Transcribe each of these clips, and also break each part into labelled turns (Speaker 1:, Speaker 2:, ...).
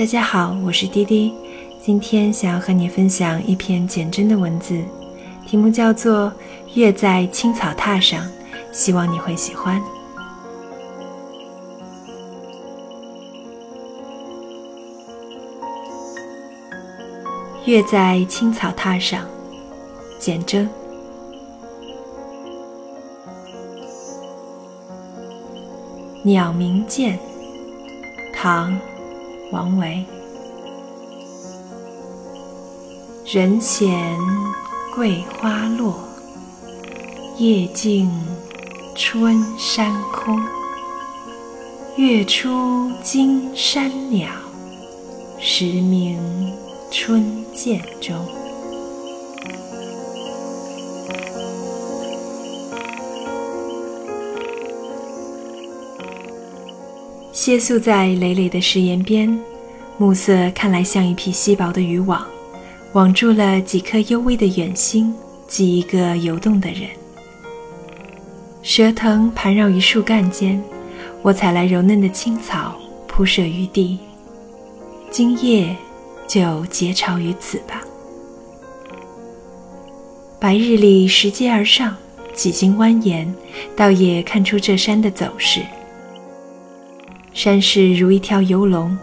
Speaker 1: 大家好，我是滴滴，今天想要和你分享一篇简真的文字，题目叫做《月在青草榻上》，希望你会喜欢。月在青草榻上，简真。鸟鸣涧，唐，王维。人闲桂花落，夜静春山空。月出惊山鸟，时鸣春涧中。歇宿在累累的石岩边，暮色看来像一匹稀薄的渔网，网住了几颗幽微的远星及一个游动的人。蛇藤盘绕于树干间，我采来柔嫩的青草铺设于地。今夜就结巢于此吧。白日里拾阶而上，几经蜿蜒，倒也看出这山的走势。山势如一条游龙，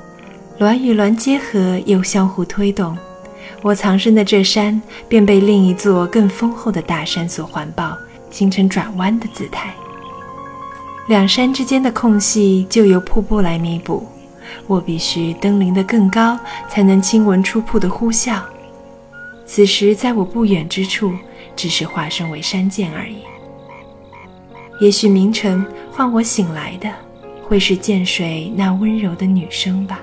Speaker 1: 峦与峦结合，又相互推动。我藏身的这山便被另一座更丰厚的大山所环抱，形成转弯的姿态。两山之间的空隙就由瀑布来弥补。我必须登临得更高，才能亲闻出瀑的呼啸。此时，在我不远之处，只是化身为山涧而已。也许明晨唤我醒来的。会是涧水那温柔的女声吧？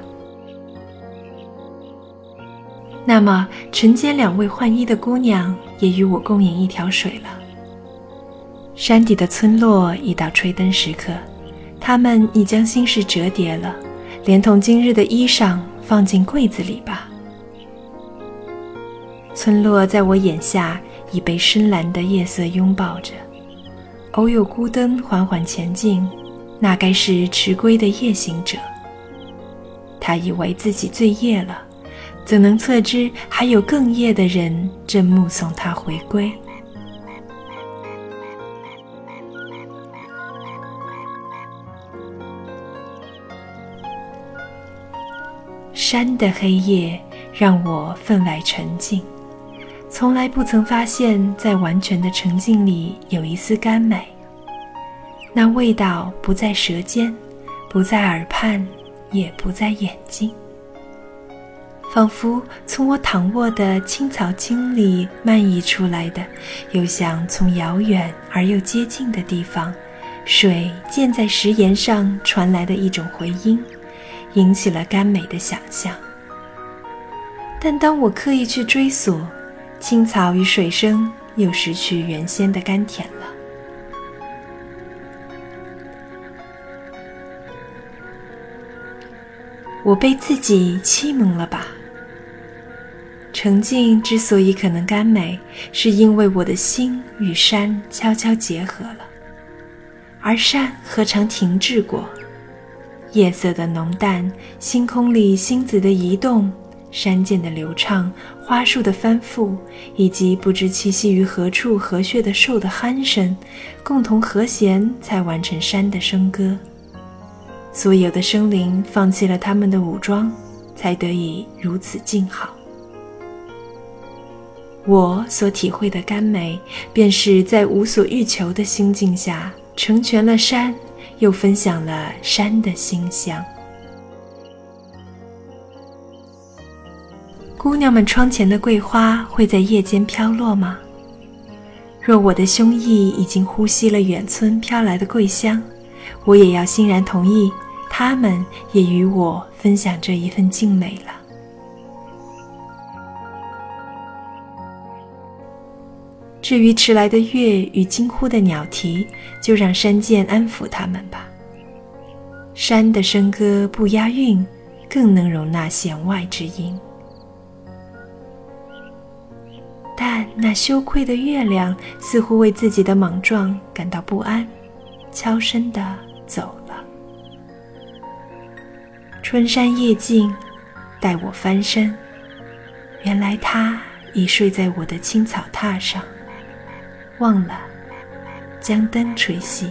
Speaker 1: 那么，晨间两位换衣的姑娘也与我共饮一条水了。山底的村落已到吹灯时刻，他们已将心事折叠了，连同今日的衣裳放进柜子里吧。村落在我眼下已被深蓝的夜色拥抱着，偶有孤灯缓缓前进。那该是迟归的夜行者。他以为自己醉夜了，怎能测知还有更夜的人正目送他回归？山的黑夜让我分外沉静，从来不曾发现，在完全的沉静里有一丝甘美。那味道不在舌尖，不在耳畔，也不在眼睛，仿佛从我躺卧的青草茎里漫溢出来的，又像从遥远而又接近的地方，水溅在石岩上传来的一种回音，引起了甘美的想象。但当我刻意去追索，青草与水声又失去原先的甘甜了。我被自己欺蒙了吧？澄静之所以可能甘美，是因为我的心与山悄悄结合了，而山何尝停滞过？夜色的浓淡，星空里星子的移动，山涧的流畅，花树的翻覆，以及不知栖息于何处何穴的兽的鼾声，共同和弦，才完成山的笙歌。所有的生灵放弃了他们的武装，才得以如此静好。我所体会的甘美，便是在无所欲求的心境下，成全了山，又分享了山的馨香。姑娘们窗前的桂花会在夜间飘落吗？若我的胸臆已经呼吸了远村飘来的桂香，我也要欣然同意。他们也与我分享这一份静美了。至于迟来的月与惊呼的鸟啼，就让山涧安抚他们吧。山的笙歌不押韵，更能容纳弦外之音。但那羞愧的月亮似乎为自己的莽撞感到不安，悄声的走了。春山夜静，待我翻身，原来他已睡在我的青草榻上，忘了将灯吹熄。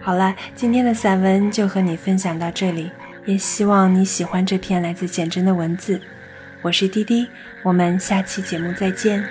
Speaker 1: 好了，今天的散文就和你分享到这里，也希望你喜欢这篇来自简真的文字。我是滴滴，我们下期节目再见。